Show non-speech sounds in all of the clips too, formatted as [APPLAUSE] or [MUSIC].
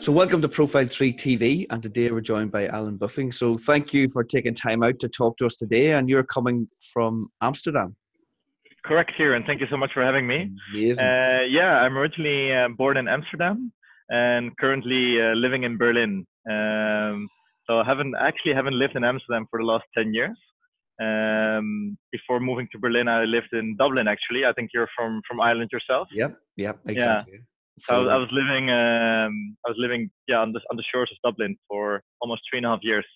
So, welcome to ProfileTree TV, and today we're joined by Alain Buffing. So, thank you for taking time out to talk to us today. And you're coming from Amsterdam. Correct here, and thank you so much for having me. Amazing. Uh, yeah, I'm originally uh, born in Amsterdam and currently uh, living in Berlin. Um, so I haven't actually haven't lived in Amsterdam for the last ten years. Um, before moving to Berlin, I lived in Dublin. Actually, I think you're from from Ireland yourself. Yep, yep, exactly. Yeah. So I was, I was living, um, I was living, yeah, on the on the shores of Dublin for almost three and a half years.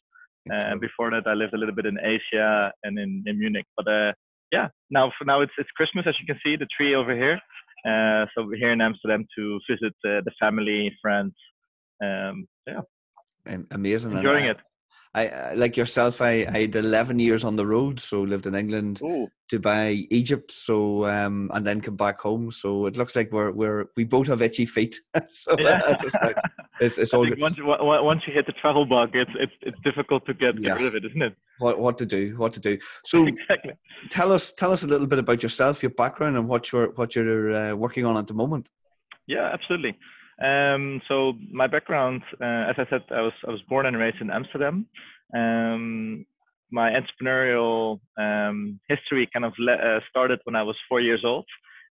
Uh, before that, I lived a little bit in Asia and in, in Munich. But uh, yeah, now for now it's it's Christmas, as you can see the tree over here. Uh, so we're here in Amsterdam to visit uh, the family, friends. Um, yeah, amazing. Enjoying it. I like yourself. I, I had eleven years on the road, so lived in England, Ooh. Dubai, Egypt. So um, and then come back home. So it looks like we're we're we both have itchy feet. [LAUGHS] so yeah. like, it's, it's all once, you- once you hit the travel bug, it's it's it's difficult to get, get Yeah. rid of it, isn't it? what what to do, what to do. So [LAUGHS] exactly. tell us tell us a little bit about yourself, your background, and what you're what you're uh, working on at the moment. Yeah, absolutely. Um, so my background, uh, as I said, I was I was born and raised in Amsterdam. Um, my entrepreneurial um, history kind of le- uh, started when I was four years old,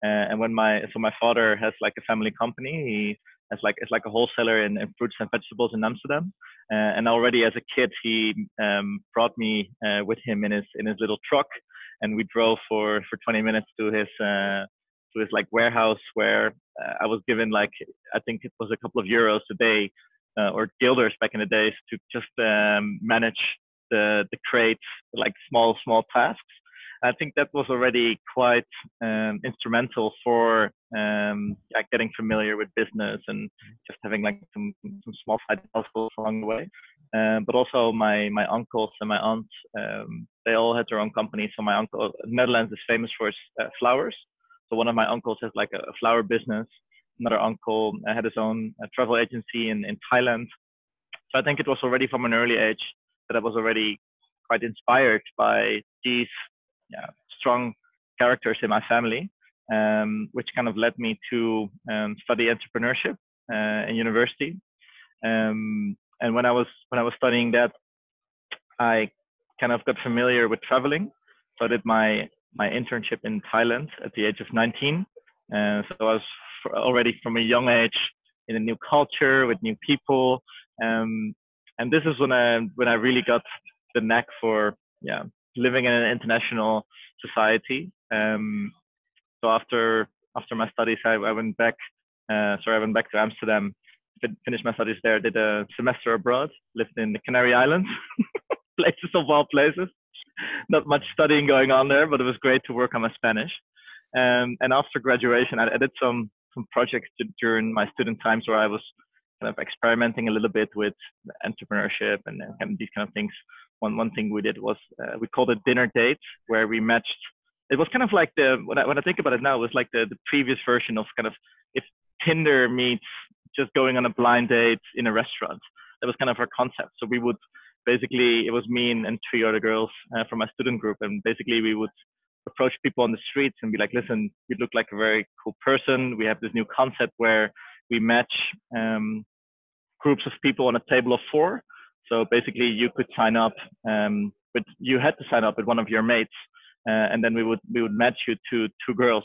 uh, and when my so my father has like a family company. He has like is like a wholesaler in, in fruits and vegetables in Amsterdam. Uh, and already as a kid, he um, brought me uh, with him in his in his little truck, and we drove for for 20 minutes to his uh, to his like warehouse where I was given like I think it was a couple of euros a day uh, or guilders back in the days to just um, manage the the crates like small small tasks. I think that was already quite um, instrumental for um, yeah, getting familiar with business and just having like some some small side hustles along the way. Um, but also my my uncles and my aunts, um, they all had their own companies. So my uncle, Netherlands is famous for its uh, flowers. So one of my uncles has like a, flower business. Another uncle uh, had his own uh, travel agency in, in Thailand. So I think it was already from an early age that I was already quite inspired by these yeah, strong characters in my family, um, which kind of led me to um, study entrepreneurship uh, in university. Um, and when I was when I was studying that, I kind of got familiar with traveling. So I did my my internship in Thailand at the age of 19. Uh, so I was already from a young age in a new culture with new people. Um, and this is when I when I really got the knack for yeah living in an international society. Um, so after after my studies, I, I went back. Uh, sorry, I went back to Amsterdam, fin- finished my studies there, did a semester abroad, lived in the Canary Islands, [LAUGHS] places of all places. Not much studying going on there, but it was great to work on my Spanish. Um, and after graduation, I, did some some projects to, during my student times where I was kind of experimenting a little bit with entrepreneurship and, and these kind of things. One one thing we did was uh, we called it dinner dates, where we matched. It was kind of like the when I, when I think about it now, it was like the, the previous version of kind of if Tinder meets just going on a blind date in a restaurant. That was kind of our concept. So we would basically it was me and, and three other girls uh, from my student group, and basically we would approach people on the streets and be like, listen, you look like a very cool person. We have this new concept where we match um, groups of people on a table of four. So basically, you could sign up, um, but you had to sign up with one of your mates, uh, and then we would we would match you to two girls,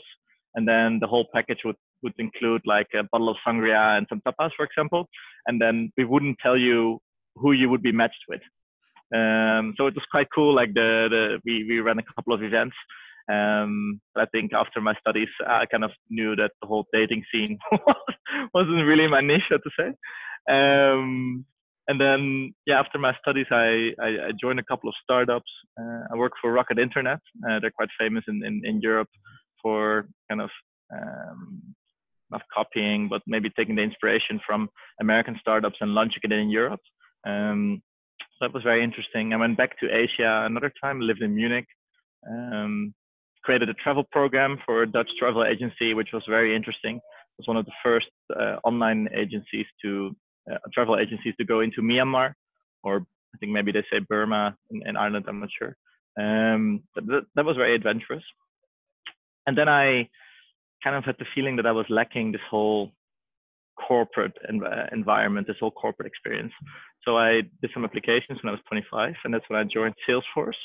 and then the whole package would would include like a bottle of sangria and some tapas, for example, and then we wouldn't tell you who you would be matched with. Um, so it was quite cool. Like the, the we we ran a couple of events. Um, I think after my studies, I kind of knew that the whole dating scene [LAUGHS] wasn't really my niche, so to say. Um, and then, yeah, after my studies, I, I, I joined a couple of startups. Uh, I work for Rocket Internet. Uh, they're quite famous in, in, in Europe for kind of um, not copying, but maybe taking the inspiration from American startups and launching it in Europe. Um, so that was very interesting. I went back to Asia another time, lived in Munich, um, created a travel program for a Dutch travel agency, which was very interesting. It was one of the first uh, online agencies to uh, travel agencies to go into Myanmar, or I think maybe they say Burma in, in Ireland. I'm not sure. Um, that, that was very adventurous. And then I kind of had the feeling that I was lacking this whole corporate env- environment, this whole corporate experience. So I did some applications when I was 25, and that's when I joined Salesforce,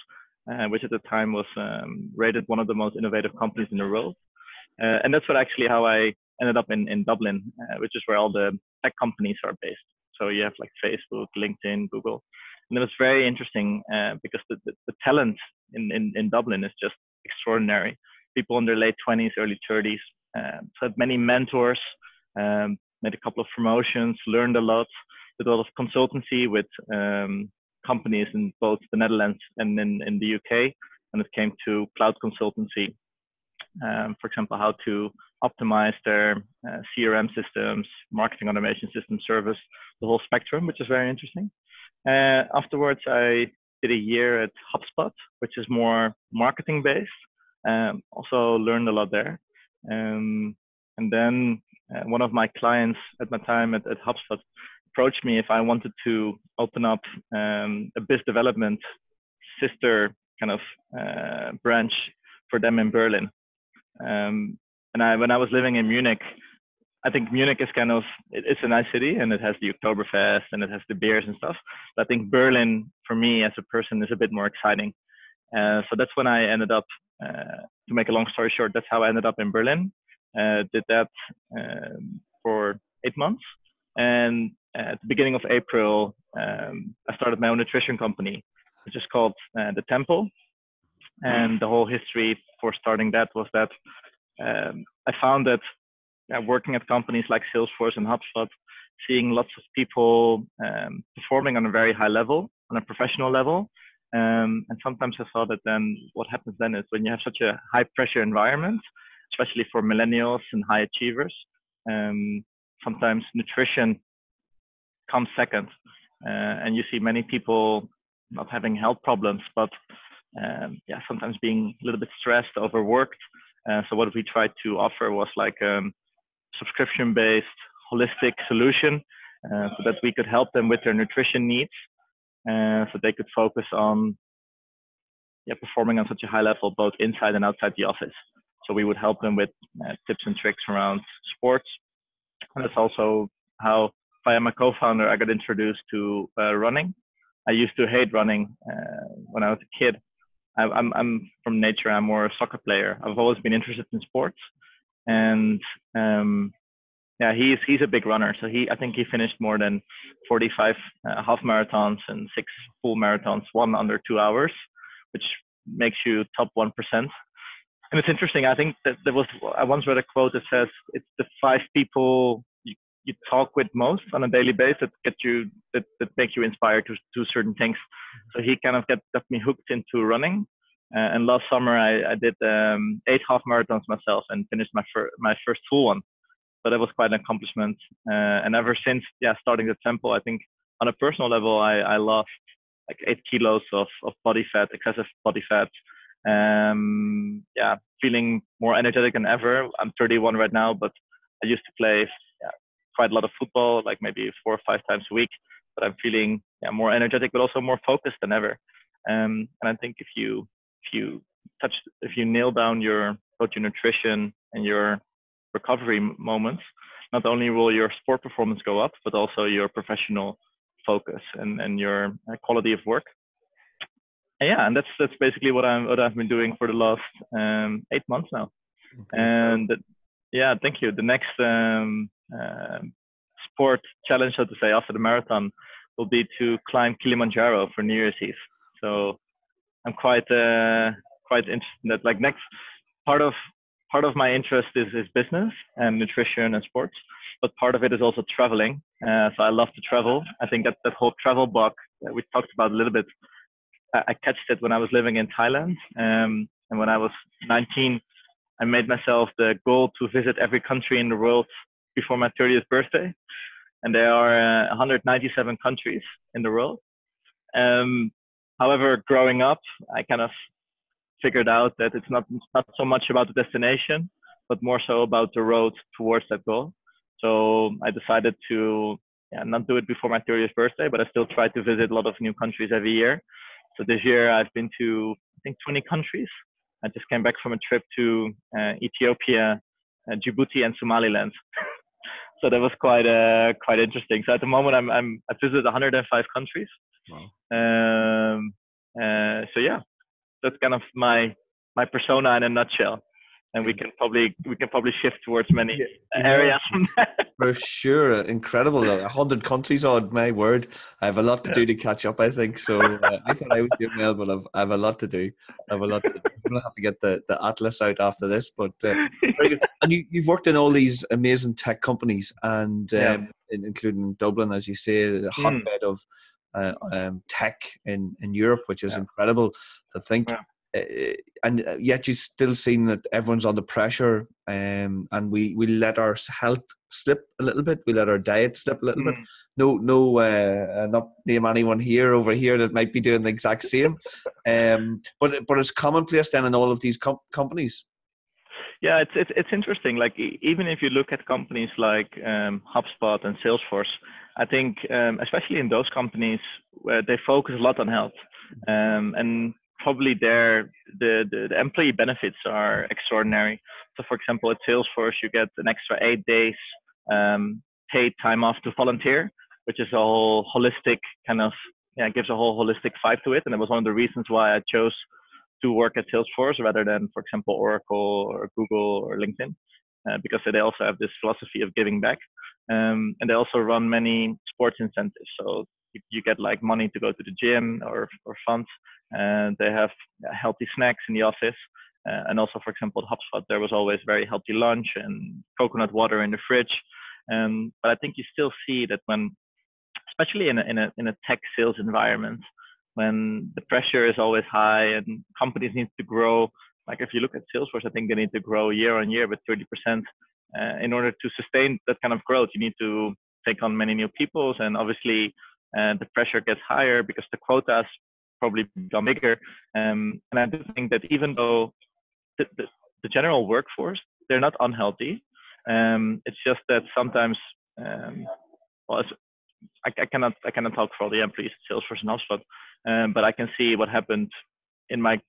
uh, which at the time was um, rated one of the most innovative companies in the world. Uh, and that's what actually how I ended up in, in Dublin, uh, which is where all the tech companies are based. So you have like Facebook, LinkedIn, Google. And it was very interesting uh, because the, the, the, talent in, in, in Dublin is just extraordinary. People in their late 20s, early 30s. Um, so I had many mentors, um, made a couple of promotions, learned a lot, did a lot of consultancy with um, companies in both the Netherlands and in, in the UK when it came to cloud consultancy. Um, for example, how to optimize their uh, CRM systems, marketing automation system service, the whole spectrum, which is very interesting. Uh, afterwards, I did a year at HubSpot, which is more marketing based. Um, also learned a lot there. Um, and then uh, one of my clients at my time at, at HubSpot approached me if I wanted to open up um, a biz development sister kind of uh, branch for them in Berlin. Um, and I, when I was living in Munich, I think Munich is kind of it's a nice city and it has the Oktoberfest and it has the beers and stuff. But I think Berlin for me as a person is a bit more exciting. Uh, so that's when I ended up. Uh, to make a long story short, that's how I ended up in Berlin. Uh, did that um, for eight months, and at the beginning of April, um, I started my own nutrition company, which is called uh, the Temple. And the whole history for starting that was that um, I found that uh, working at companies like Salesforce and HubSpot, seeing lots of people um, performing on a very high level, on a professional level. Um, and sometimes I saw that then what happens then is when you have such a high pressure environment, especially for millennials and high achievers, um, sometimes nutrition comes second. Uh, and you see many people not having health problems, but um, yeah, sometimes being a little bit stressed, overworked. Uh, so what we tried to offer was like a um, subscription-based holistic solution uh, so that we could help them with their nutrition needs, uh, so they could focus on yeah, performing on such a high level both inside and outside the office. So we would help them with uh, tips and tricks around sports. And that's also how, via my co-founder, I got introduced to uh, running. I used to hate running uh, when I was a kid, I, I'm I'm from nature. I'm more a soccer player. I've always been interested in sports, and um, yeah, he's he's a big runner. So he I think he finished more than 45 uh, half marathons and six full marathons, one under two hours, which makes you top one percent. And it's interesting. I think that there was I once read a quote that says it's the five people you talk with most on a daily basis that get you that, that make you inspired to do certain things. So he kind of got, got me hooked into running. Uh, and last summer I, I did um, eight half marathons myself and finished my fir- my first full one. So that was quite an accomplishment. Uh, and ever since, yeah, starting the temple, I think on a personal level, I, I lost like eight kilos of, of body fat, excessive body fat. Um, yeah, feeling more energetic than ever. I'm 31 right now, but I used to play quite a lot of football, like maybe four or five times a week. But I'm feeling yeah, more energetic, but also more focused than ever. Um, and I think if you if you touch if you nail down your both your nutrition and your recovery moments, not only will your sport performance go up, but also your professional focus and, and your uh, quality of work. And yeah, and that's that's basically what I'm what I've been doing for the last um, eight months now. Okay. And yeah, thank you. The next um, um, sport challenge, so to say, after the marathon will be to climb Kilimanjaro for New Year's Eve. So I'm quite uh, quite interested in that. Like next part of part of my interest is is business and nutrition and sports, but part of it is also traveling. Uh, so I love to travel. I think that that whole travel bug that we talked about a little bit. I, I catched it when I was living in Thailand, um, and when I was 19, I made myself the goal to visit every country in the world before my 30th birthday, and there are uh, 197 countries in the world. Um, however, growing up, I kind of figured out that it's not not so much about the destination, but more so about the road towards that goal. So I decided to yeah, not do it before my 30th birthday, but I still try to visit a lot of new countries every year. So this year I've been to I think 20 countries. I just came back from a trip to uh, Ethiopia, uh, Djibouti, and Somaliland. [LAUGHS] so that was quite uh, quite interesting. So at the moment, I'm I'm I visited 105 countries. Wow. Um, uh, so yeah, that's kind of my my persona in a nutshell and we can probably we can probably shift towards many yeah, [LAUGHS] areas for sure incredible a hundred countries on my word i have a lot to do to catch up i think so uh, i thought i would do well but I've, I have a lot to do I have a lot. To, I'm gonna have to get the, the atlas out after this but uh, and you, you've worked in all these amazing tech companies and um, yeah. including dublin as you say the hmm. hotbed mm. of uh, um, tech in, in Europe, which is yeah. incredible to think. Yeah. Uh, and uh, yet you still seeing that everyone's under pressure um, and we, we let our health slip a little bit we let our diet slip a little mm. bit no no uh, not name anyone here over here that might be doing the exact same. [LAUGHS] Um, but but it's commonplace then in all of these com- companies. Yeah it's, it's it's interesting. Like even if you look at companies like um, hubspot and salesforce i think um, especially in those companies where they focus a lot on health. Um, and probably there the, the, the, employee benefits are extraordinary. So for example, at Salesforce, you get an extra eight days um, paid time off to volunteer, which is a whole holistic kind of, yeah, gives a whole holistic vibe to it. And it was one of the reasons why I chose to work at Salesforce rather than, for example, Oracle or Google or LinkedIn, uh, because they also have this philosophy of giving back. Um, and they also run many sports incentives. So you, get like money to go to the gym or, or funds and they have healthy snacks in the office. Uh, and also, for example, at HubSpot, there was always very healthy lunch and coconut water in the fridge. Um, but I think you still see that when, especially in a, in a, in a tech sales environment, when the pressure is always high and companies need to grow, like if you look at Salesforce, I think they need to grow year on year with 30%. Uh, in order to sustain that kind of growth, you need to take on many new peoples, and obviously uh, the pressure gets higher because the quotas probably become bigger. Um, and I do think that even though the, the, the general workforce, they're not unhealthy. Um, it's just that sometimes, um, well, I, I, cannot I cannot talk for all the employees at Salesforce and HubSpot, um, but I can see what happened in my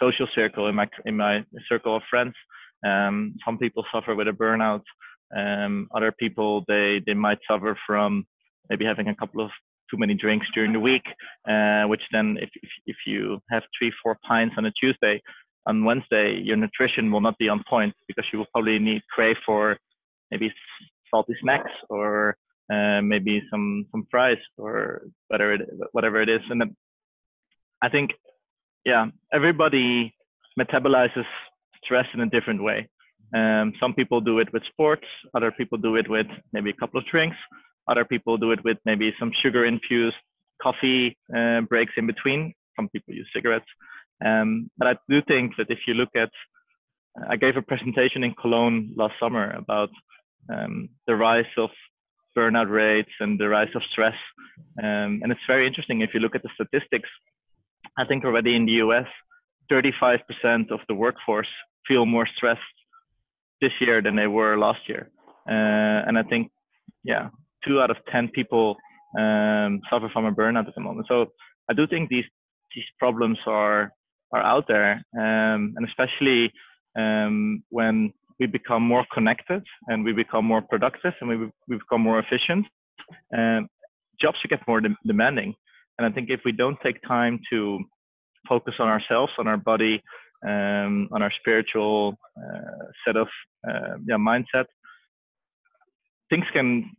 social circle, in my in my circle of friends. Um, some people suffer with a burnout. Um, other people they they might suffer from maybe having a couple of too many drinks during the week, uh, which then if, if, if you have three, four pints on a Tuesday, on Wednesday, your nutrition will not be on point because you will probably need crave for maybe salty snacks or uh, maybe some some fries or whatever it, whatever it is. And I think, yeah, everybody metabolizes stress in a different way. Um, some people do it with sports, other people do it with maybe a couple of drinks, other people do it with maybe some sugar infused coffee uh, breaks in between. Some people use cigarettes. Um, but I do think that if you look at, I gave a presentation in Cologne last summer about um, the rise of burnout rates and the rise of stress. Um, and it's very interesting if you look at the statistics. I think already in the US, 35% of the workforce feel more stressed this year than they were last year. Uh, and I think, yeah, two out of 10 people um, suffer from a burnout at the moment. So I do think these, these problems are, are out there. Um, and especially um, when we become more connected and we become more productive and we, we become more efficient, um, jobs get more de- demanding. And I think if we don't take time to focus on ourselves, on our body, um, on our spiritual uh, set of uh, yeah, mindset, things can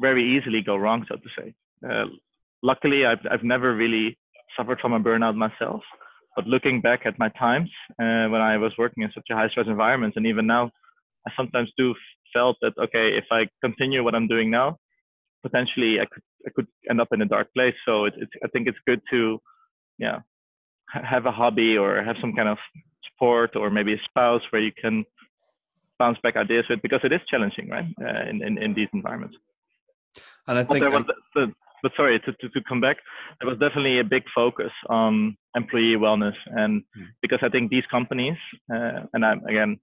very easily go wrong, so to say. Uh, luckily, I've, I've never really suffered from a burnout myself. But looking back at my times uh, when I was working in such a high stress environment, and even now, I sometimes do felt that okay, if I continue what I'm doing now, potentially I could I could end up in a dark place. So I think it's good to, yeah, have a hobby or have some kind of sport or maybe a spouse where you can bounce back ideas with because it is challenging, right? Uh, in, in in these environments. And I think but, was, the, but sorry to, to, to come back, there was definitely a big focus on employee wellness, and mm. because I think these companies, uh, and I'm again,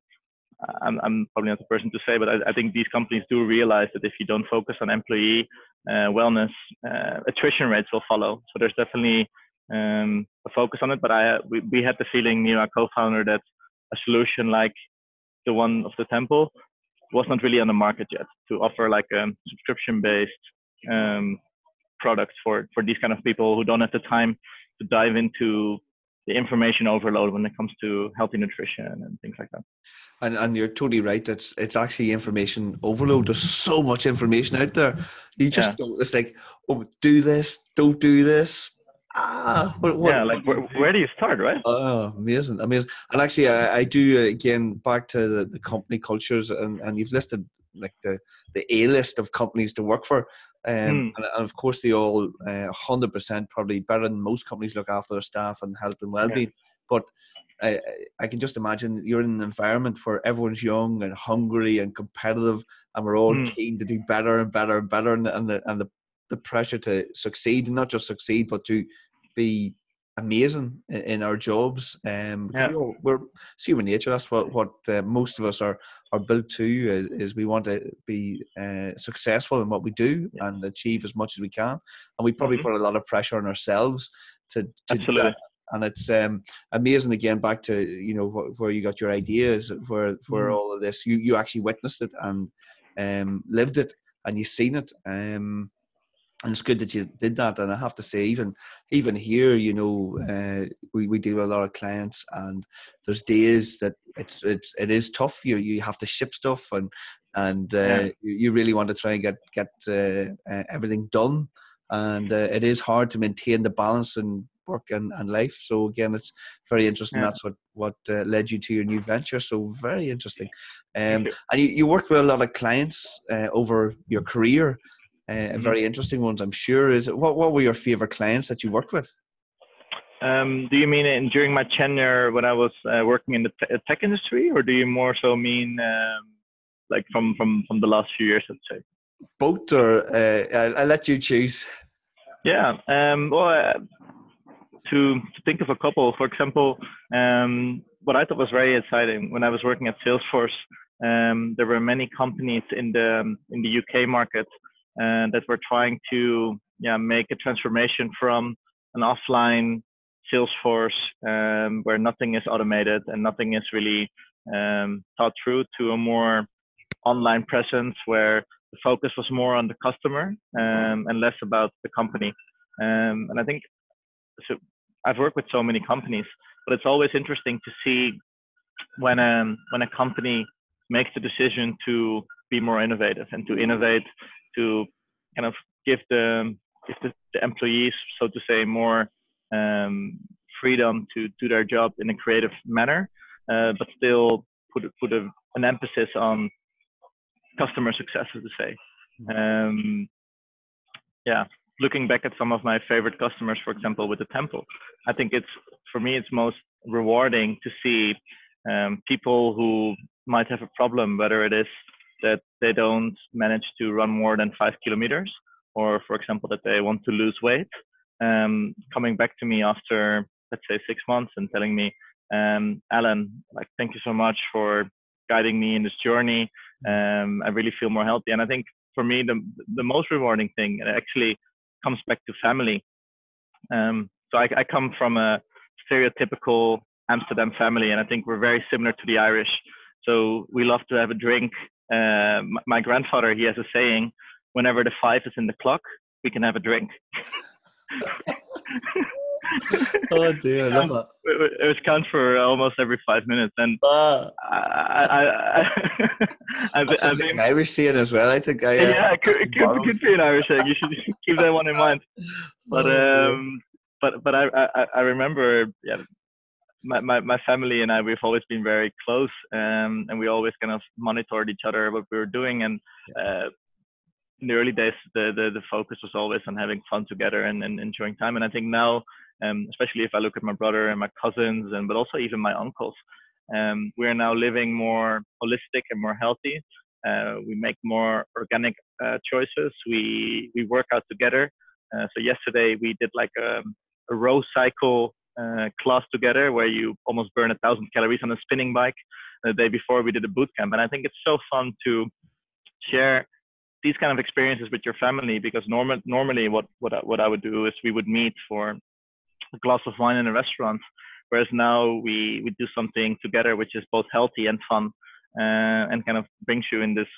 I'm, I'm probably not the person to say, but I, I, think these companies do realize that if you don't focus on employee uh, wellness, uh, attrition rates will follow. So there's definitely um, a focus on it. But I we, we had the feeling, me and our co-founder, that a solution like the one of the temple was not really on the market yet to offer like a subscription based um, product for for these kind of people who don't have the time to dive into the information overload when it comes to healthy nutrition and things like that. And and you're totally right. It's it's actually information overload. There's so much information out there. You just yeah. don't. It's like, oh, do this, don't do this. Ah, what, what, yeah. Like where, where do you start, right? Oh, amazing, amazing. And actually, I, I do uh, again back to the, the company cultures, and and you've listed like the the A list of companies to work for. Um, mm. and, and, of course, they all uh, hundred uh, percent probably better than most companies look after their staff and health and well-being. Yeah. But I, I can just imagine you're in an environment where everyone's young and hungry and competitive, and we're all mm. keen to do better and better and better, and, and the and the the pressure to succeed, not just succeed, but to be amazing in, our jobs. Um, yeah. we're, we're human nature. That's what what uh, most of us are are built to. Is, is we want to be uh, successful in what we do yeah. and achieve as much as we can. And we probably mm-hmm. put a lot of pressure on ourselves to, to Absolutely. And it's um, amazing again back to you know wh- where you got your ideas, where where mm. all of this you you actually witnessed it and um, lived it and you seen it. Um, and it's good that you did that. And I have to say, even even here, you know, uh, we we deal with a lot of clients, and there's days that it's it's it is tough. You you have to ship stuff, and and uh, yeah. you, you, really want to try and get get uh, uh everything done, and uh, it is hard to maintain the balance in work and, and life. So again, it's very interesting. Yeah. That's what what uh, led you to your new venture. So very interesting. Um, and you, you work with a lot of clients over your career uh, mm-hmm. very interesting ones, I'm sure. Is it, what what were your favorite clients that you worked with? Um, do you mean in, during my tenure when I was uh, working in the te- tech industry, or do you more so mean um, like from from from the last few years, let's say? Both, or uh, I'll, I'll, let you choose. Yeah. Um, well, uh, to, to think of a couple, for example, um, what I thought was very exciting when I was working at Salesforce. Um, there were many companies in the in the UK market and that we're trying to yeah make a transformation from an offline sales force um, where nothing is automated and nothing is really um, thought through to a more online presence where the focus was more on the customer um, and less about the company. Um, and I think so. I've worked with so many companies, but it's always interesting to see when a um, when a company makes the decision to be more innovative and to innovate to kind of give the give the, the employees, so to say, more um, freedom to do their job in a creative manner, uh, but still put put a, an emphasis on customer success, so to say. Mm-hmm. Um, yeah, looking back at some of my favorite customers, for example, with the temple, I think it's for me it's most rewarding to see um, people who might have a problem, whether it is that they don't manage to run more than five kilometers, or for example, that they want to lose weight, um, coming back to me after, let's say, six months and telling me, um, Alain, like, thank you so much for guiding me in this journey. Um, I really feel more healthy. And I think for me, the, the most rewarding thing actually comes back to family. Um, so I, I come from a stereotypical Amsterdam family, and I think we're very similar to the Irish. So we love to have a drink uh, my grandfather, he has a saying, whenever the five is in the clock, we can have a drink. [LAUGHS] oh dear, I love that. It, was count for almost every five minutes, and uh, I, I, I, [LAUGHS] I, I, an Irish saying as well. I think I. Uh, yeah, it could, it could, could, be an Irish saying. You should keep that one in mind. [LAUGHS] But oh, um, but but I, I I remember yeah my, my, my family and I, we've always been very close, um, and we always kind of monitored each other what we were doing. And uh, in the early days, the, the, the focus was always on having fun together and, and enjoying time. And I think now, um, especially if I look at my brother and my cousins, and but also even my uncles, um, we are now living more holistic and more healthy. Uh, we make more organic uh, choices. We we work out together. Uh, so yesterday we did like a, a row cycle uh, class together where you almost burn a thousand calories on a spinning bike. The day before we did a boot camp, and I think it's so fun to share these kind of experiences with your family because normal, normally what what I, what I would do is we would meet for a glass of wine in a restaurant, whereas now we we do something together which is both healthy and fun. uh, and kind of brings you in this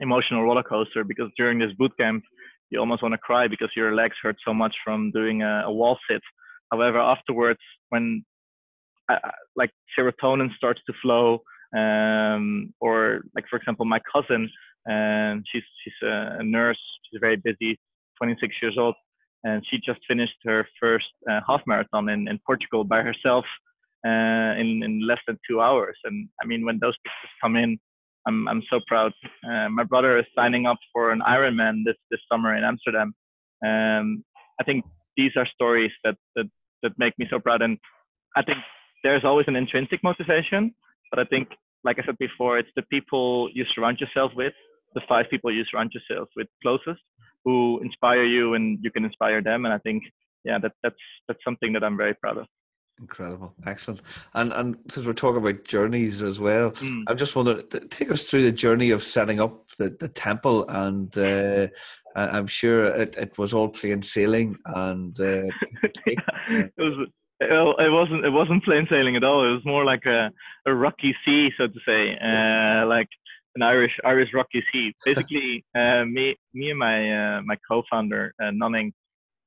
emotional roller coaster because during this boot camp you almost want to cry because your legs hurt so much from doing a, a wall sit. However, afterwards, when uh, like serotonin starts to flow, um, or like for example, my cousin, um, she's she's a nurse. She's very busy, 26 years old, and she just finished her first uh, half marathon in, in Portugal by herself uh, in in less than two hours. And I mean, when those pictures come in, I'm I'm so proud. Uh, my brother is signing up for an Ironman this this summer in Amsterdam. Um, I think these are stories that that that make me so proud. And I think there's always an intrinsic motivation, but I think, like I said before, it's the people you surround yourself with, the five people you surround yourself with closest, who inspire you, and you can inspire them. And I think, yeah, that that's that's something that I'm very proud of. Incredible, excellent. And and since we're talking about journeys as well, mm. I'm just wondering, take us through the journey of setting up the, the temple. And uh, I'm sure it, it was all plain sailing. And uh, [LAUGHS] it was it wasn't it wasn't plain sailing at all. It was more like a, a rocky sea, so to say, uh, like an Irish Irish rocky sea. [LAUGHS] Basically, uh, me me and my uh, my co-founder uh, Nonning,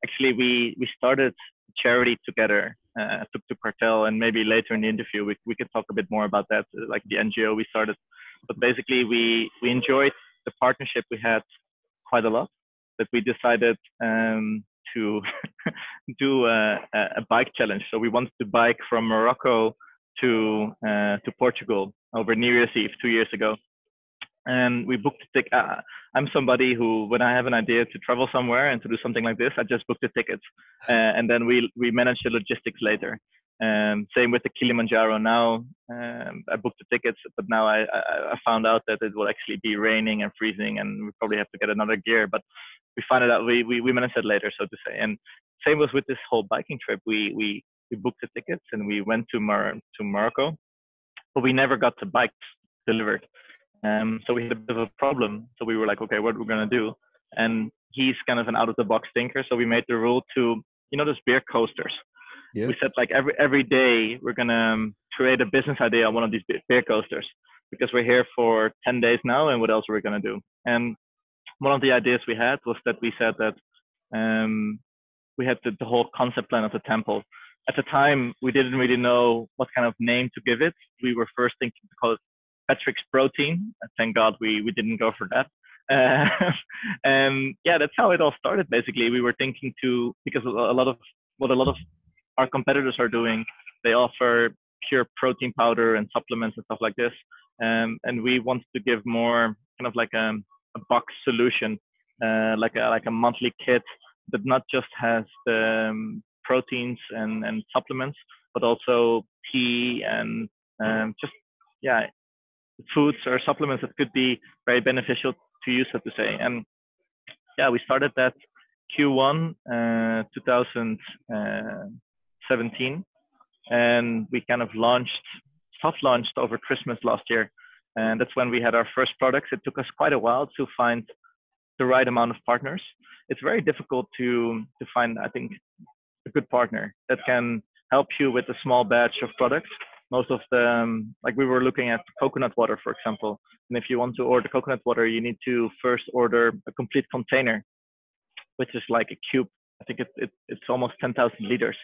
actually we we started charity together uh, Tuk Tuk Cartel, and maybe later in the interview we we could talk a bit more about that, like the NGO we started. But basically, we we enjoyed the partnership we had quite a lot. That we decided um, to [LAUGHS] do a, a, bike challenge. So we wanted to bike from Morocco to uh, to Portugal over New Year's Eve two years ago and we booked a ticket. Uh, I'm somebody who, when I have an idea to travel somewhere and to do something like this, I just book the tickets, [LAUGHS] uh, and then we we manage the logistics later. Um, same with the Kilimanjaro. Now um, I booked the tickets, but now I, I, I found out that it will actually be raining and freezing, and we probably have to get another gear. But we found it out. We we, we managed it later, so to say. And same was with this whole biking trip. We we we booked the tickets and we went to Mar to Morocco, but we never got the bikes delivered. Um, so we had a bit of a problem. So we were like, okay, what are we gonna do? And he's kind of an out of the box thinker. So we made the rule to, you know, those beer coasters. Yeah. We said like every every day we're gonna um, create a business idea on one of these beer coasters because we're here for 10 days now, and what else are we gonna do? And one of the ideas we had was that we said that um, we had the, the whole concept plan of the temple. At the time, we didn't really know what kind of name to give it. We were first thinking to call it Patrick's protein. Thank God we, we didn't go for that. Uh, and [LAUGHS] yeah, that's how it all started. Basically, we were thinking to because a lot of what a lot of our competitors are doing, they offer pure protein powder and supplements and stuff like this. Um, and we wanted to give more kind of like a, a box solution, uh, like a like a monthly kit that not just has the um, proteins and, and supplements, but also tea and um, just yeah foods or supplements that could be very beneficial to you, so to say. And yeah, we started that Q1 uh, 2017, and we kind of launched, soft launched over Christmas last year, and that's when we had our first products. It took us quite a while to find the right amount of partners. It's very difficult to to find, I think, a good partner that can help you with a small batch of products most of the um, like we were looking at coconut water for example. And if you want to order coconut water you need to first order a complete container which is like a cube. I think it, it it's almost 10,000 liters.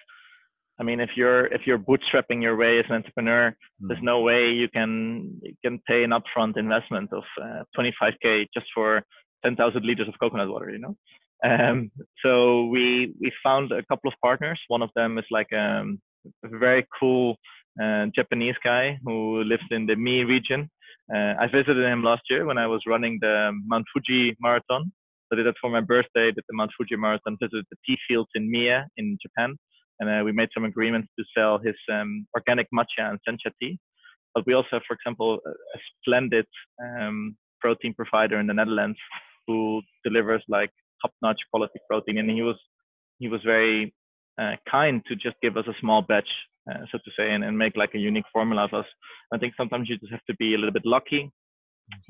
I mean if you're if you're bootstrapping your way as an entrepreneur mm. there's no way you can you can pay an upfront investment of uh, 25k just for 10,000 liters of coconut water you know? Um, so we we found a couple of partners. One of them is like um, a very cool uh, Japanese guy who lives in the Mie region. Uh, I visited him last year when I was running the Mount Fuji Marathon. I did that for my birthday, did the Mount Fuji Marathon, visited the tea fields in Mie in Japan, and uh, we made some agreements to sell his um, organic matcha and sencha tea. But we also have, for example, a splendid um, protein provider in the Netherlands who delivers like top-notch quality protein, and he was he was very uh, kind to just give us a small batch uh, so to say, and, and make like a unique formula of us. I think sometimes you just have to be a little bit lucky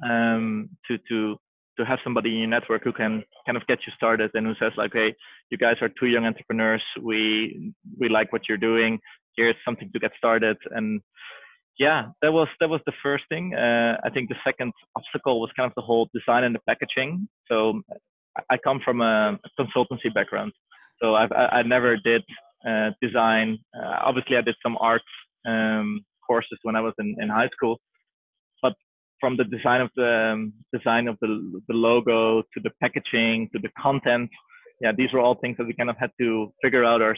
um, to to to have somebody in your network who can kind of get you started and who says like, hey, you guys are two young entrepreneurs. We we like what you're doing. Here's something to get started. And yeah, that was that was the first thing. Uh, I think the second obstacle was kind of the whole design and the packaging. So I come from a consultancy background, so I've, I, I never did design. Uh, obviously, I did some art um, courses when I was in, in high school, but from the design of the um, design of the the logo to the packaging to the content, yeah, these were all things that we kind of had to figure out our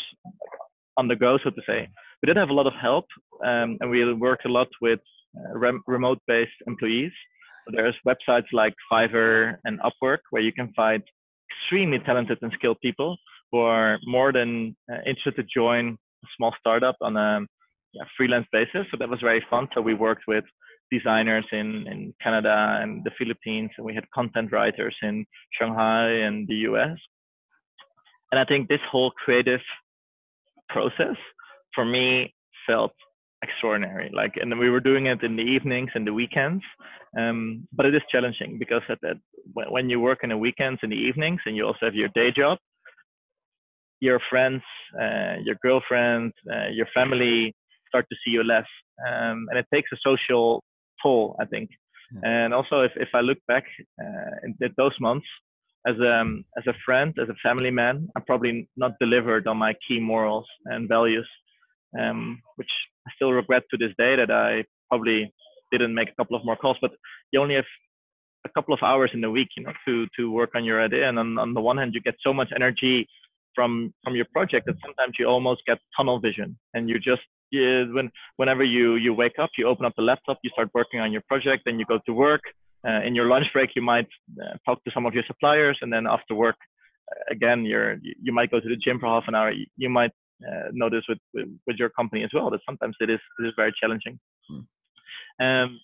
on the go, so to say. We did have a lot of help, um, and we worked a lot with uh, rem- remote-based employees. So there's websites like Fiverr and Upwork where you can find extremely talented and skilled people who are more than uh, interested to join a small startup on a yeah, freelance basis. So that was very fun. So we worked with designers in, in Canada and the Philippines, and we had content writers in Shanghai and the US. And I think this whole creative process for me felt extraordinary. Like, and we were doing it in the evenings and the weekends. Um, but it is challenging because at that, when you work in the weekends and the evenings, and you also have your day job, your friends, uh, your girlfriend, uh, your family start to see you less, um, and it takes a social toll, I think. Yeah. And also, if, if I look back uh, in, in those months, as a um, as a friend, as a family man, I probably not delivered on my key morals and values, um, which I still regret to this day that I probably didn't make a couple of more calls. But you only have a couple of hours in the week, you know, to to work on your idea. And on, on the one hand, you get so much energy from from your project that sometimes you almost get tunnel vision, and you just you, when whenever you you wake up, you open up the laptop, you start working on your project, then you go to work uh, in your lunch break, you might uh, talk to some of your suppliers, and then after work, uh, again, you're you might go to the gym for half an hour. You, you might uh, notice with, with, with your company as well that sometimes it is it is very challenging. Hmm. Um,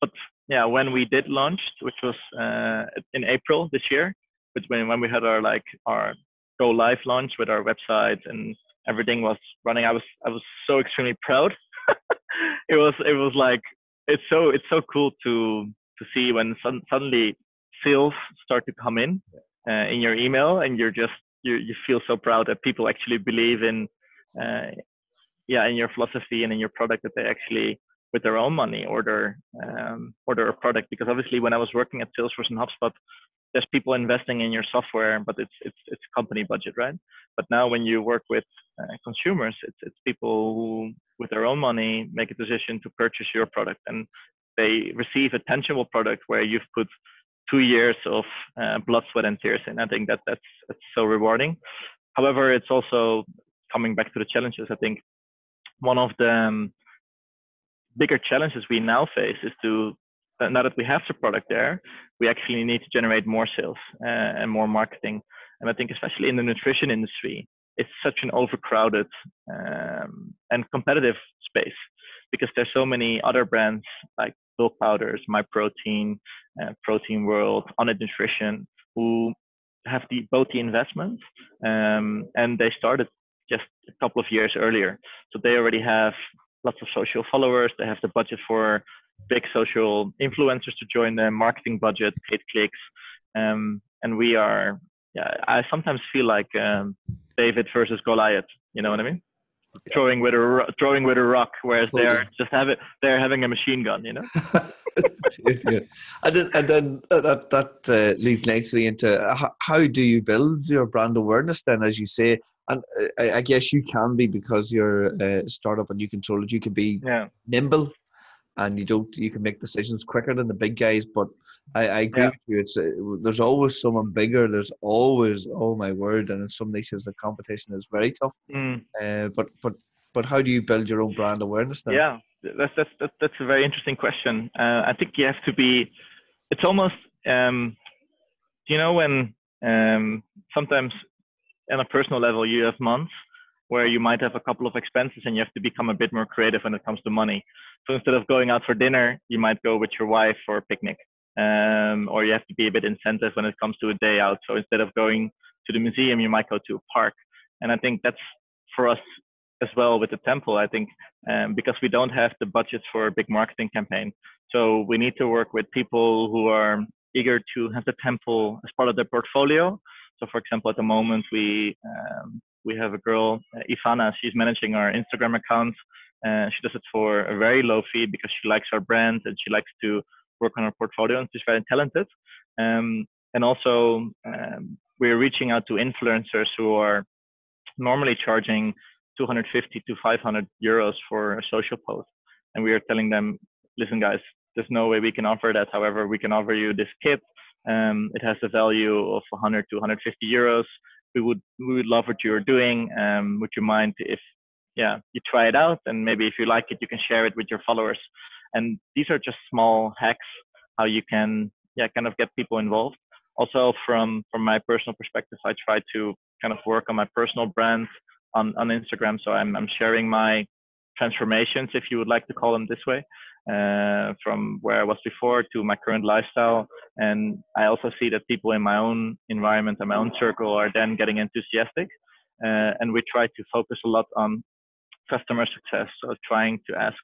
but yeah, when we did launch, which was uh, in April this year, which when when we had our like our go live launch with our website and everything was running, I was I was so extremely proud. [LAUGHS] it was it was like it's so it's so cool to to see when suddenly sales start to come in uh, in your email and you're just you, you feel so proud that people actually believe in uh, yeah in your philosophy and in your product that they actually with their own money order um, order a product because obviously when I was working at Salesforce and HubSpot there's people investing in your software but it's it's it's company budget right but now when you work with uh, consumers it's it's people who with their own money make a decision to purchase your product and they receive a tangible product where you've put two years of uh, blood, sweat, and tears in. I think that that's, that's so rewarding. However, it's also coming back to the challenges. I think one of the um, bigger challenges we now face is to now that we have the product there, we actually need to generate more sales uh, and more marketing. And I think especially in the nutrition industry, it's such an overcrowded um, and competitive space because there's so many other brands like Bulk Powders, My Protein, uh, Protein World, Onnit Nutrition, who have the both the investments um, and they started just a couple of years earlier. So they already have lots of social followers. They have the budget for big social influencers to join them, marketing budget, paid clicks, um, and we are. Yeah, I sometimes feel like um, David versus Goliath. You know what I mean? yeah. throwing with a throwing with a rock, whereas they're just have it they're having a machine gun, you know. [LAUGHS] yeah. And then, and then uh, that that uh, leads nicely into uh, how, how, do you build your brand awareness? Then, as you say, and uh, I, I guess you can be because you're a startup and you control it. You can be yeah. nimble and you don't you can make decisions quicker than the big guys but i, I agree yeah. with you it's uh, there's always someone bigger there's always oh my word and in some nations the competition is very tough mm. uh, but but but how do you build your own brand awareness then? yeah that's that's that's, that's a very interesting question uh, i think you have to be it's almost um you know when um sometimes on a personal level you have months where you might have a couple of expenses and you have to become a bit more creative when it comes to money. So instead of going out for dinner, you might go with your wife for a picnic. Um, or you have to be a bit incentive when it comes to a day out. So instead of going to the museum, you might go to a park. And I think that's for us as well with the temple. I think um, because we don't have the budgets for a big marketing campaign, so we need to work with people who are eager to have the temple as part of their portfolio. So, for example, at the moment we um, we have a girl, uh, Ivana. She's managing our Instagram account. Uh, she does it for a very low fee because she likes our brand and she likes to work on her portfolio and she's very talented. Um, and also, um, we're reaching out to influencers who are normally charging 250 to 500 euros for a social post. And we are telling them, listen, guys, there's no way we can offer that. However, we can offer you this kit. Um, it has a value of 100 to 150 euros. We would we would love what you're doing. Um, would you mind if yeah you try it out and maybe if you like it you can share it with your followers. And these are just small hacks how you can yeah kind of get people involved. Also from from my personal perspective, I try to kind of work on my personal brand on on Instagram. So I'm I'm sharing my transformations, if you would like to call them this way, uh, from where I was before to my current lifestyle. And I also see that people in my own environment and my own circle are then getting enthusiastic. Uh, and we try to focus a lot on customer success. So trying to ask,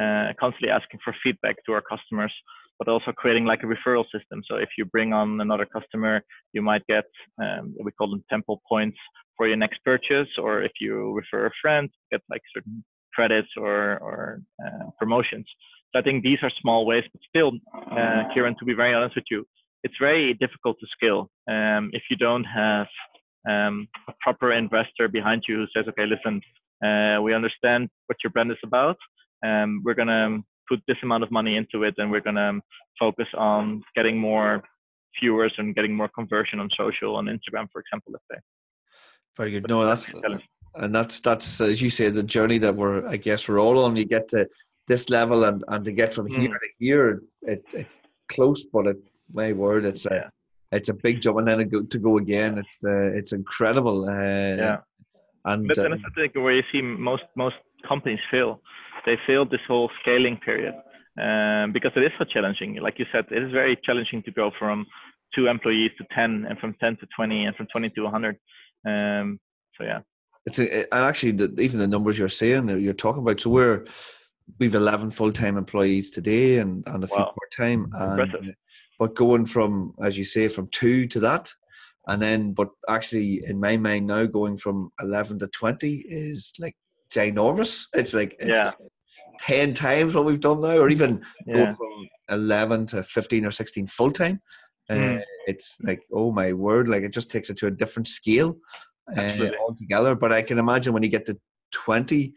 uh, constantly asking for feedback to our customers, but also creating like a referral system. So if you bring on another customer, you might get, um, we call them temple points for your next purchase, or if you refer a friend, get like certain credits or, or uh, promotions. So I think these are small ways, but still, uh, Kieran, to be very honest with you, it's very difficult to scale um, if you don't have um, a proper investor behind you who says, okay, listen, uh, we understand what your brand is about. Um, we're going to put this amount of money into it and we're going to focus on getting more viewers and getting more conversion on social on Instagram, for example, let's say. Very good. No, that's and that's that's as you say the journey that we're I guess we're all on. You get to this level and and to get from mm. here to here, it, it close, but it my word, it's a it's a big jump, and then to go again, it's uh, it's incredible. Uh, yeah, and but then um, I think where you see most most companies fail. They failed this whole scaling period um, because it is so challenging. Like you said, it is very challenging to go from two employees to 10 and from 10 to 20 and from 20 to 100 um, so yeah it's a, and actually the, even the numbers you're saying that you're talking about. So we're we've 11 full time employees today and, and a few wow. part time. And but going from as you say from two to that, and then but actually in my mind now going from 11 to 20 is like ginormous. It's like it's yeah. like 10 times what we've done now, or even yeah. going from 11 to 15 or 16 full time. Mm. Uh, it's like oh my word like it just takes it to a different scale uh, altogether. But I can imagine when you get to 20,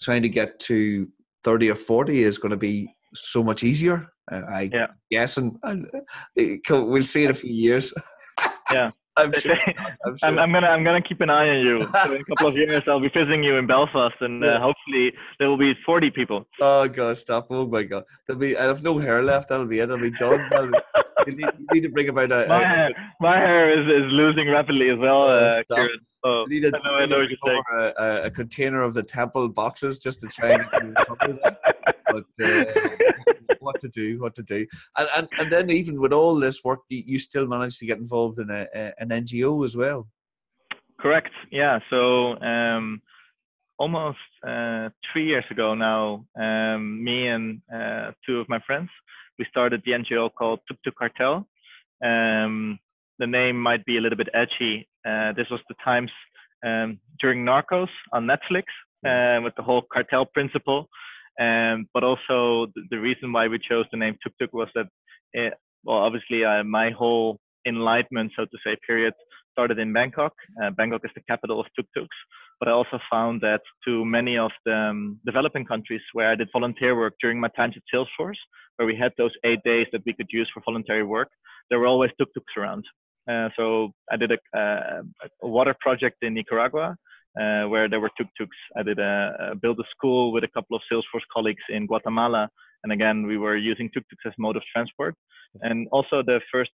trying to get to 30 or 40 is going to be so much easier. Uh, I yeah. guess, and, and we'll see in a few years. [LAUGHS] Yeah. I'm, sure, [LAUGHS] I'm, sure. I'm, I'm, gonna I'm gonna keep an eye on you. So [LAUGHS] in a couple of years, I'll be visiting you in Belfast, and uh, hopefully there will be 40 people. Oh god, stop! Oh my god, there'll be I have no hair left. That'll be it. I'll be done. I'll be, you, need, you need to bring about a. My, a, hair, my hair is, is losing rapidly as well. Uh, oh, you need, a, I know, I know what. A, a, container of the temple boxes just to try and But uh, what to do? What to do? And, and and then even with all this work, you still managed to get involved in a, a an NGO as well. Correct. Yeah. So. Um, almost uh, three years ago now, um, me and uh, two of my friends we started the NGO called Tuk Tuk Cartel. Um, the name might be a little bit edgy. Uh, this was the times um, during Narcos on Netflix uh, with the whole cartel principle. Um, but also the, the, reason why we chose the name Tuk Tuk was that, it, well, obviously uh, my whole enlightenment, so to say, period started in Bangkok. Uh, Bangkok is the capital of tuk-tuks, but I also found that to many of the um, developing countries where I did volunteer work during my time at Salesforce, where we had those eight days that we could use for voluntary work, there were always tuk-tuks around. Uh, so I did a, uh, a, water project in Nicaragua uh, where there were tuk-tuks. I did a, a, build a school with a couple of Salesforce colleagues in Guatemala, and again we were using tuk-tuks as mode of transport. And also the first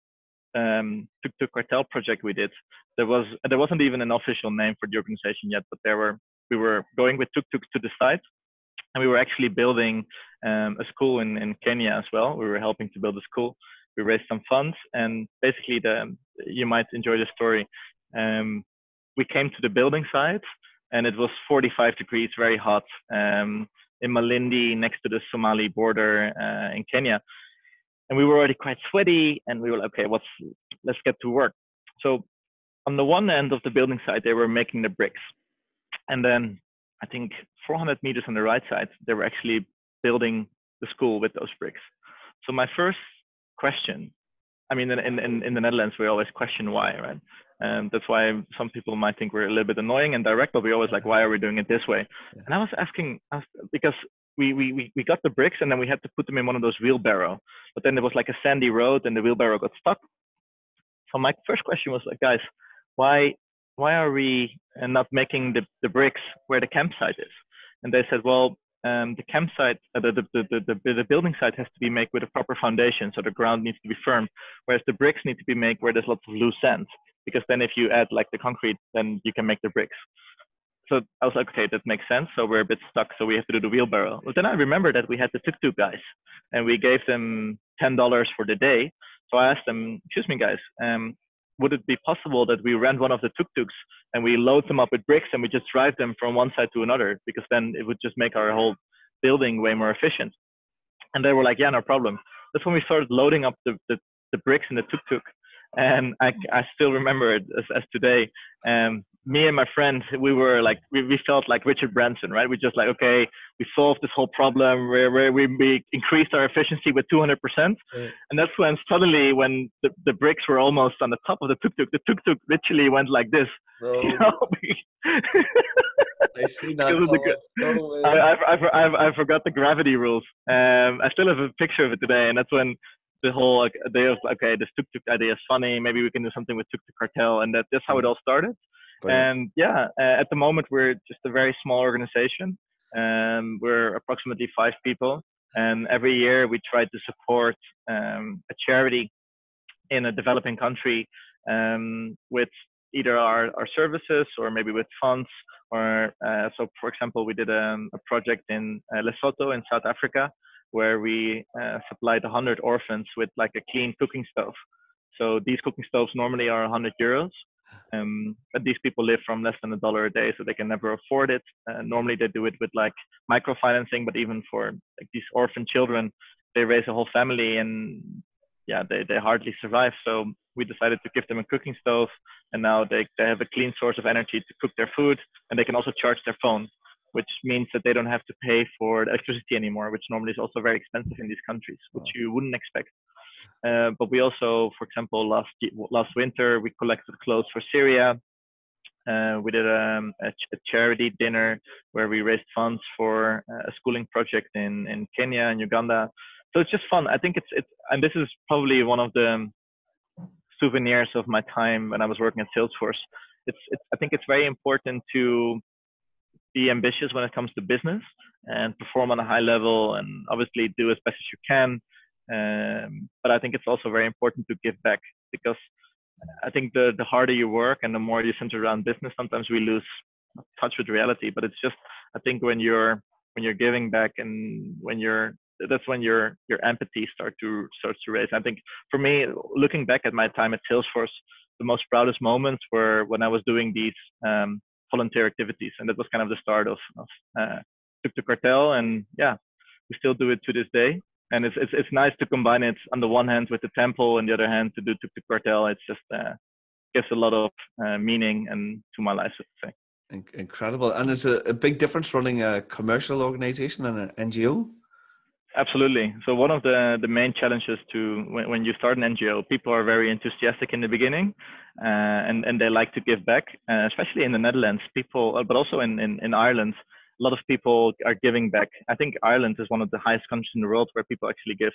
um, Tuk Tuk Cartel project we did, there was there wasn't even an official name for the organization yet, but there were we were going with tuk tuks to the site, and we were actually building um, a school in in Kenya as well. We were helping to build a school. We raised some funds, and basically the you might enjoy the story. Um, we came to the building site, and it was 45 degrees, very hot, um, in Malindi, next to the Somali border uh, in Kenya and we were already quite sweaty and we were like okay what's let's get to work so on the one end of the building site they were making the bricks and then I think 400 meters on the right side, they were actually building the school with those bricks. So my first question, I mean, in, in, in the Netherlands, we always question why, right? And that's why some people might think we're a little bit annoying and direct, but we always like, why are we doing it this way? And I was asking, because we, we, we got the bricks and then we had to put them in one of those wheelbarrow, but then there was like a sandy road and the wheelbarrow got stuck. So my first question was like, guys, why why are we uh, not making the, the bricks where the campsite is? And they said, well, um, the campsite, uh, the, the, the, the, the building site has to be made with a proper foundation, so the ground needs to be firm, whereas the bricks need to be made where there's lots of loose sand, because then if you add like the concrete, then you can make the bricks. So I was like, okay, that makes sense. So we're a bit stuck, so we have to do the wheelbarrow. But then I remember that we had the tuk-tuk guys, and we gave them ten dollars for the day. So I asked them, excuse me, guys, um, would it be possible that we rent one of the tuk-tuks and we load them up with bricks and we just drive them from one side to another because then it would just make our whole building way more efficient and they were like yeah no problem that's when we started loading up the, the, the bricks in the tuk-tuk and I, I still remember it as, as today. Um, me and my friend, we were like, we, we felt like Richard Branson, right? We just like, okay, we solved this whole problem where we, we increased our efficiency with 200%. And that's when suddenly, when the, the bricks were almost on the top of the tuk-tuk, the tuk-tuk literally went like this. [LAUGHS] You know? I see [LAUGHS] that. no I, I, I, I forgot the gravity rules. Um, I still have a picture of it today, and that's when the whole like, idea of okay, this tuk tuk idea is funny. Maybe we can do something with tuk tuk cartel, and that that's how it all started. And yeah, uh, at the moment we're just a very small organization. Um, we're approximately five people, and every year we try to support um, a charity in a developing country um, with either our, our services or maybe with funds. Or uh, so, for example, we did um, a project in uh, Lesotho in South Africa where we uh, supplied 100 orphans with like a clean cooking stove. So these cooking stoves normally are 100 euros, um, but these people live from less than a dollar a day, so they can never afford it. Uh, normally they do it with like microfinancing, but even for like these orphan children, they raise a whole family and yeah, they, they hardly survive. So we decided to give them a cooking stove, and now they, they have a clean source of energy to cook their food, and they can also charge their phone which means that they don't have to pay for electricity anymore, which normally is also very expensive in these countries, which you wouldn't expect. Uh, but we also, for example, last last winter we collected clothes for Syria. Uh, we did um, a, a, charity dinner where we raised funds for uh, a schooling project in in Kenya and Uganda. So it's just fun. I think it's it's and this is probably one of the souvenirs of my time when I was working at Salesforce. It's, it's I think it's very important to be ambitious when it comes to business and perform on a high level and obviously do as best as you can. Um, but I think it's also very important to give back because I think the, the harder you work and the more you center around business, sometimes we lose touch with reality. But it's just, I think when you're, when you're giving back and when you're, that's when your, your empathy start to, starts to raise. I think for me, looking back at my time at Salesforce, the most proudest moments were when I was doing these um, volunteer activities, and that was kind of the start of, of uh, Cartel. And yeah, we still do it to this day. And it's, it's it's nice to combine it on the one hand with the temple, and the other hand to do Tuk Tuk Cartel. It's just uh, gives a lot of uh, meaning and to my life, so to say. Incredible. And there's a, a big difference running a commercial organization and an NGO. Absolutely. So one of the, the main challenges to when, when you start an NGO, people are very enthusiastic in the beginning, uh, and and they like to give back, uh, especially in the Netherlands. People, uh, but also in, in in Ireland, a lot of people are giving back. I think Ireland is one of the highest countries in the world where people actually give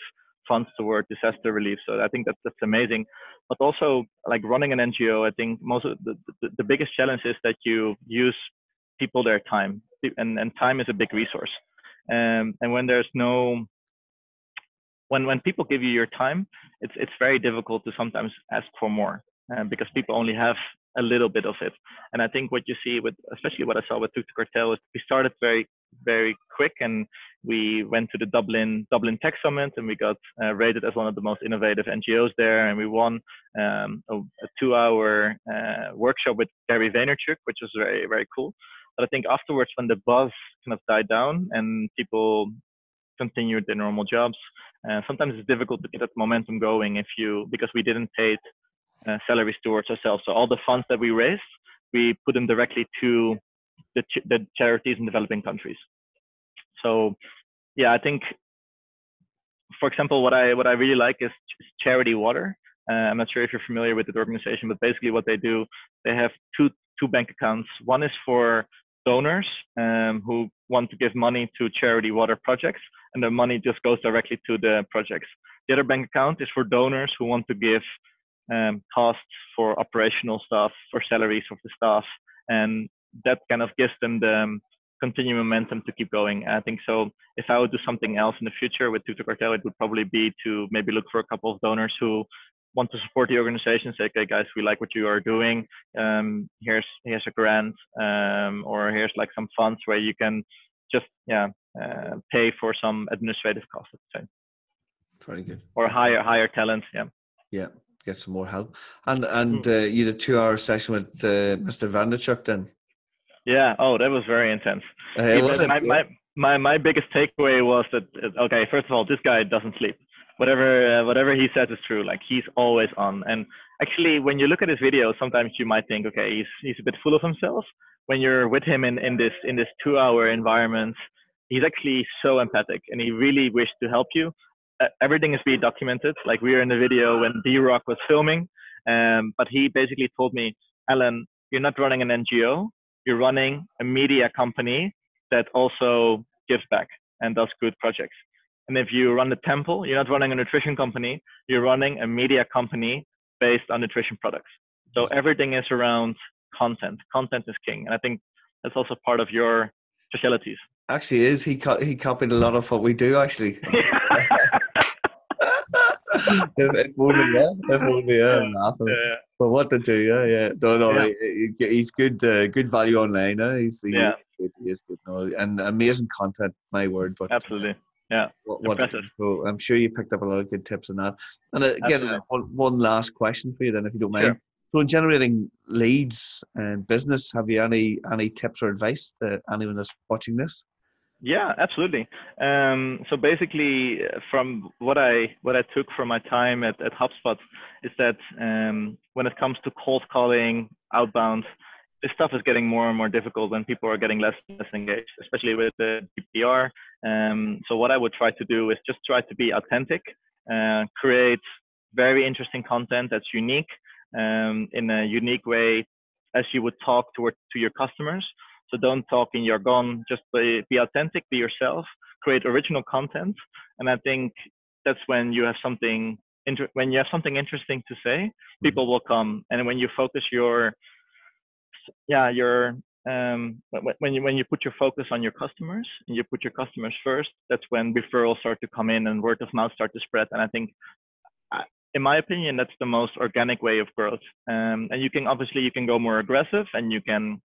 funds toward disaster relief. So I think that's that's amazing. But also, like running an NGO, I think most of the the, the biggest challenge is that you use people their time, and and time is a big resource. Um, and when there's no when when people give you your time, it's it's very difficult to sometimes ask for more uh, because people only have a little bit of it. And I think what you see with, especially what I saw with Tuk Tuk Cartel, is we started very very quick and we went to the Dublin Dublin Tech Summit and we got uh, rated as one of the most innovative NGOs there and we won um, a, a two-hour uh, workshop with Gary Vaynerchuk, which was very very cool. But I think afterwards, when the buzz kind of died down and people continued their normal jobs, uh, sometimes it's difficult to get that momentum going if you because we didn't pay uh, salaries towards ourselves. So all the funds that we raise, we put them directly to the, ch- the charities in developing countries. So, yeah, I think, for example, what I what I really like is Charity Water. Uh, I'm not sure if you're familiar with the organization, but basically what they do, they have two two bank accounts. One is for donors um, who want to give money to charity water projects, and the money just goes directly to the projects. The other bank account is for donors who want to give um, costs for operational stuff, for salaries of the staff, and that kind of gives them the um, continued momentum to keep going. I think so. If I would do something else in the future with Tuk Tuk Cartel, it would probably be to maybe look for a couple of donors who want to support the organization, say, okay, guys, we like what you are doing. Um, here's here's a grant, um, or here's like some funds where you can just yeah uh, pay for some administrative costs. Very good. Or hire hire talent. Yeah. Yeah, get some more help. And and mm. uh, you had a two-hour session with uh, Mr. Vaynerchuk then. Yeah. Oh, that was very intense. Uh, yeah, my, my, my my biggest takeaway was that okay, first of all, this guy doesn't sleep whatever uh, whatever he says is true. Like he's always on. And actually, when you look at his videos, sometimes you might think, okay, he's he's a bit full of himself. When you're with him in in this in this two hour environment, he's actually so empathic, and he really wished to help you. Uh, everything is being documented. Like we were in the video when D Rock was filming, um, but he basically told me, Alan, you're not running an NGO. You're running a media company that also gives back and does good projects. And if you run the temple, you're not running a nutrition company, you're running a media company based on nutrition products. So everything is around content. Content is king. And I think that's also part of your specialities. Actually, is he he copied a lot of what we do actually. [LAUGHS] [LAUGHS] if only, yeah. If only, yeah. yeah. But what to do, yeah, yeah. No, no, yeah. He, he's good, uh, good value online. Eh? He's, he, yeah. he is good, no, and amazing content. My word, but absolutely. Yeah, what, what, so I'm sure you picked up a lot of good tips on that. And uh, again, one, one last question for you, then, if you don't mind. Sure. So, in generating leads and business, have you any any tips or advice that anyone that's watching this? Yeah, absolutely. Um, so basically, from what I what I took from my time at, at HubSpot is that um, when it comes to cold calling, outbound, this stuff is getting more and more difficult when people are getting less and less engaged, especially with the GDPR. Um, so what I would try to do is just try to be authentic, uh, create very interesting content that's unique um, in a unique way as you would talk to, to your customers. So don't talk in jargon, just be, be authentic, be yourself, create original content. And I think that's when you have something, inter- when you have something interesting to say, mm-hmm. people will come. And when you focus your yeah your um, when you when you put your focus on your customers and you put your customers first, that's when referrals start to come in and word of mouth start to spread. And I think, in my opinion, that's the most organic way of growth. Um, and you can obviously you can go more aggressive, and you can,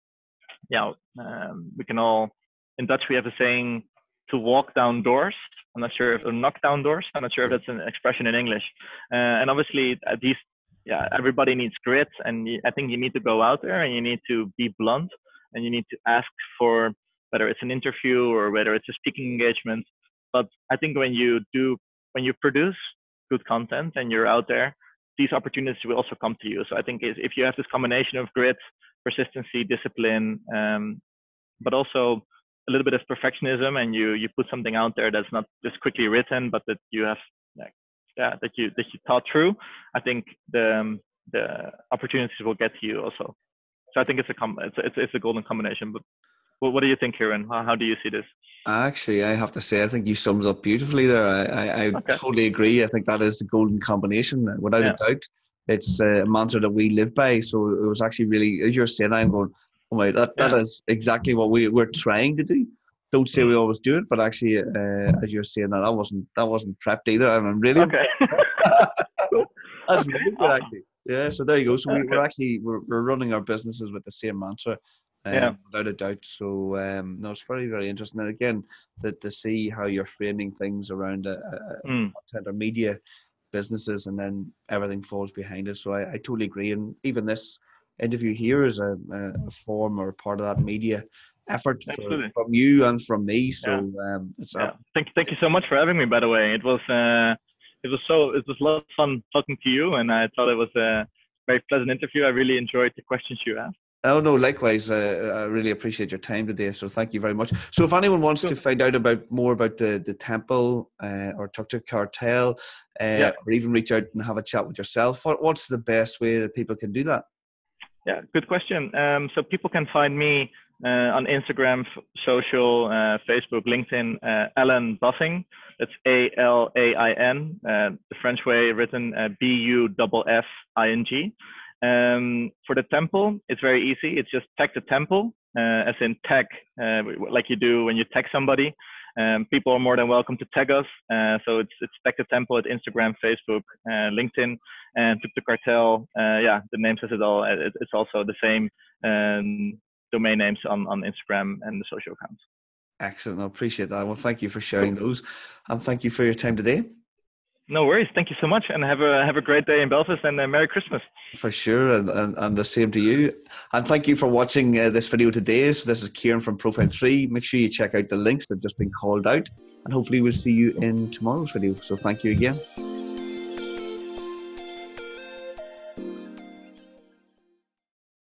yeah, um, we can all in Dutch we have a saying to walk down doors. I'm not sure if or knock down doors. I'm not sure if that's an expression in English. Uh, and obviously uh, these yeah, everybody needs grit, and I think you need to go out there and you need to be blunt, and you need to ask for whether it's an interview or whether it's a speaking engagement. But I think when you do, when you produce good content and you're out there, these opportunities will also come to you. So I think if you have this combination of grit, persistency, discipline, um, but also a little bit of perfectionism, and you you put something out there that's not just quickly written, but that you have like yeah, that you that you thought through, I think the um, the opportunities will get to you also. So I think it's a com- it's it's, it's a golden combination. But what, what do you think, Kieran? How, how do you see this? Actually, I have to say, I think you summed up beautifully there. I, I, I okay. totally agree. I think that is the golden combination, without yeah. a doubt. It's a mantra that we live by. So it was actually really, as you're saying, I'm going, oh my, that, that yeah. is exactly what we, we're trying to do don't say we always do it, but actually, uh, as you're saying that, that wasn't that wasn't prepped either. I'm really okay. [LAUGHS] That's okay. really good, [LAUGHS] actually. Yeah, so there you go. So we, are actually we're, we're running our businesses with the same mantra, um, yeah. without a doubt. So um, no, it's very very interesting. And again, that to see how you're framing things around a, a mm. content or media businesses, and then everything falls behind it. So I, I totally agree. And even this interview here is a, a form or part of that media effort for, from you and from me. So yeah. um, it's yeah. thank thank you so much for having me. By the way, it was uh, it was so it was a lot of fun talking to you, and I thought it was a very pleasant interview. I really enjoyed the questions you asked. Oh no, likewise. Uh, I really appreciate your time today. So thank you very much. So if anyone wants to find out about more about the the temple uh, or Tuk Tuk Cartel, uh, yeah. or even reach out and have a chat with yourself, what, what's the best way that people can do that? Yeah, good question. Um, so people can find me uh, on Instagram, social, uh, Facebook, LinkedIn, uh, Alain Buffing. That's A L A I N, uh, the French way written uh, B U F F I N G. Um, for the temple, it's very easy. It's just tag the temple, uh, as in tag, uh, like you do when you tag somebody. Um, people are more than welcome to tag us. Uh, so it's it's tag the temple at Instagram, Facebook, uh, LinkedIn, and Tuk the Cartel. Uh, yeah, the name says it all. It, it's also the same um, domain names on on Instagram and the social accounts. Excellent. I appreciate that. Well, thank you for sharing those, and thank you for your time today. No worries. Thank you so much, and have a have a great day in Belfast, and Merry Christmas. For sure, and, and, and the same to you. And thank you for watching uh, this video today. So this is Kieran from ProfileTree. Make sure you check out the links that have just been called out, and hopefully we'll see you in tomorrow's video. So thank you again.